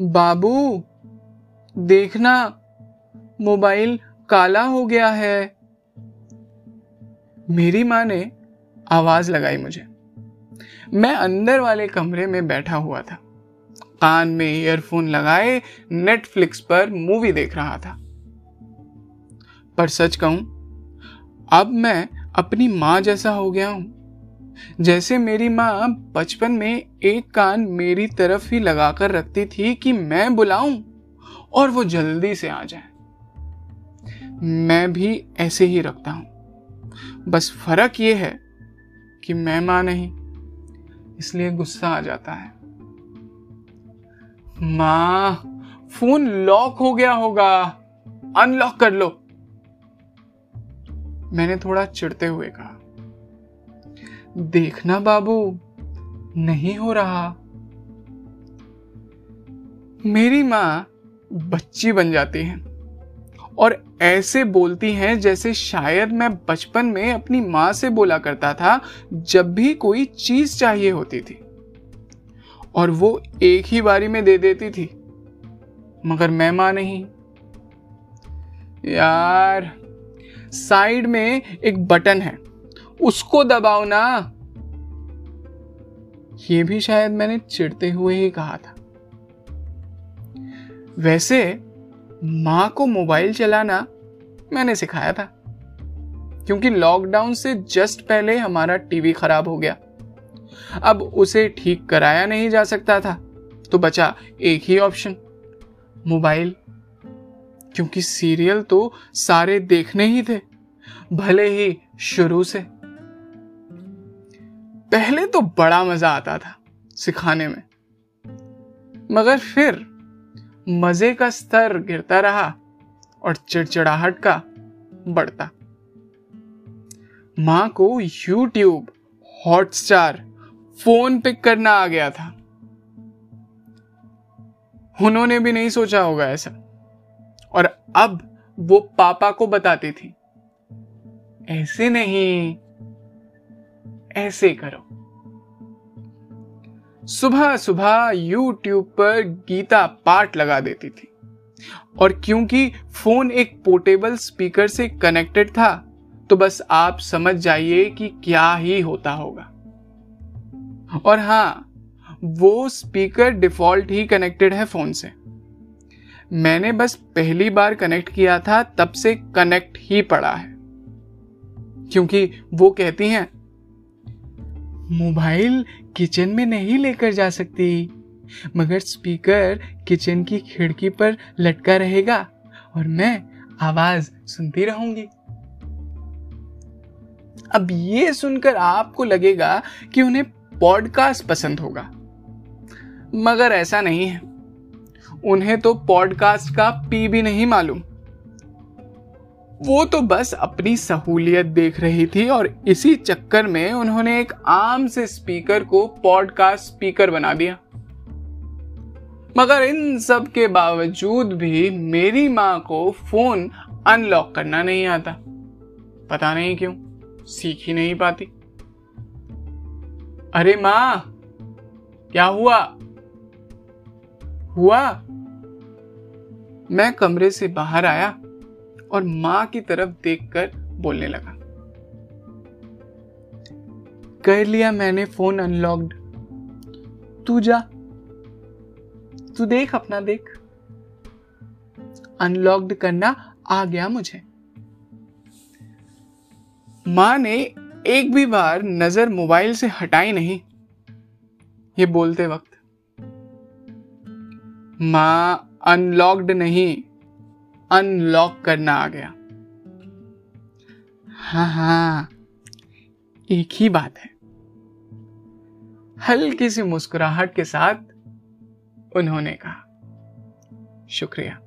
बाबू, देखना, मोबाइल काला हो गया है। मेरी माँ ने आवाज़ लगाई मुझे। मैं अंदर वाले कमरे में बैठा हुआ था। कान में ईयरफोन लगाए नेटफ्लिक्स पर मूवी देख रहा था। पर सच कहूँ, अब मैं अपनी माँ जैसा हो गया हूँ। जैसे मेरी माँ बचपन में एक कान मेरी तरफ़ ही लगाकर रखती थी कि मैं बुलाऊं और वो जल्दी से आ जाए। मैं भी ऐसे ही रखता हूँ। बस फ़र्क ये है कि मैं माँ नहीं, इसलिए गुस्सा आ जाता है। माँ, फ़ोन लॉक हो गया होगा। अनलॉक कर लो। मैंने थोड़ा चिढ़ते हुए कहा। देखना बाबू, नहीं हो रहा। मेरी माँ बच्ची बन जाती है और ऐसे बोलती हैं जैसे शायद मैं बचपन में अपनी माँ से बोला करता था जब भी कोई चीज़ चाहिए होती थी। और वो एक ही बारी में दे देती थी, मगर मैं माँ नहीं। यार, साइड में एक बटन है। उसको दबाओ ना। ये भी शायद मैंने चिढ़ते हुए ही कहा था। वैसे, माँ को मोबाइल चलाना मैंने सिखाया था, क्योंकि लॉकडाउन से जस्ट पहले हमारा टीवी खराब हो गया। अब उसे ठीक कराया नहीं जा सकता था तो बचा एक ही ऑप्शन, मोबाइल। क्योंकि सीरियल तो सारे देखने ही थे, भले ही शुरू से। पहले तो बड़ा मज़ा आता था सिखाने में। मगर फिर मज़े का स्तर गिरता रहा और चिड़चिड़ाहट का बढ़ता। माँ को यूट्यूब हॉटस्टार फ़ोन पिक करना आ गया था। उन्होंने भी नहीं सोचा होगा ऐसा। और अब वो पापा को बताती थी। ऐसे नहीं। ऐसे करो। सुबह सुबह यूट्यूब पर गीता पाठ लगा देती थी। और क्योंकि फ़ोन एक पोर्टेबल स्पीकर से कनेक्टेड था तो बस आप समझ जाइए कि क्या ही होता होगा। और हाँ, वो स्पीकर डिफ़ॉल्ट ही कनेक्टेड है फ़ोन से। मैंने बस पहली बार कनेक्ट किया था, तब से कनेक्ट ही पड़ा है। क्योंकि वो कहती हैं मोबाइल किचन में नहीं लेकर जा सकती। मगर स्पीकर किचन की खिड़की पर लटका रहेगा और मैं आवाज़ सुनती रहूँगी। अब ये सुनकर आपको लगेगा कि उन्हें पॉडकास्ट पसंद होगा। मगर ऐसा नहीं है। उन्हें तो पॉडकास्ट का पी भी नहीं मालूम। वो तो बस अपनी सहूलियत देख रही थी और इसी चक्कर में उन्होंने एक आम से स्पीकर को पॉडकास्ट स्पीकर बना दिया। मगर इन सब के बावजूद भी मेरी माँ को फ़ोन अनलॉक करना नहीं आता। पता नहीं क्यों, सीख ही नहीं पाती। अरे माँ, क्या हुआ? हुआ? मैं कमरे से बाहर आया। और माँ की तरफ़ देखकर बोलने लगा। कर लिया मैंने फ़ोन अनलॉक्ड। तू जा। तू देख, अपना देख। अनलॉक्ड करना आ गया मुझे। माँ ने एक भी बार नज़र मोबाइल से हटाई नहीं, ये बोलते वक्त। माँ अनलॉक्ड नहीं। अनलॉक करना आ गया। हाँ हाँ एक ही बात है। हल्की सी मुस्कुराहट के साथ उन्होंने कहा, शुक्रिया।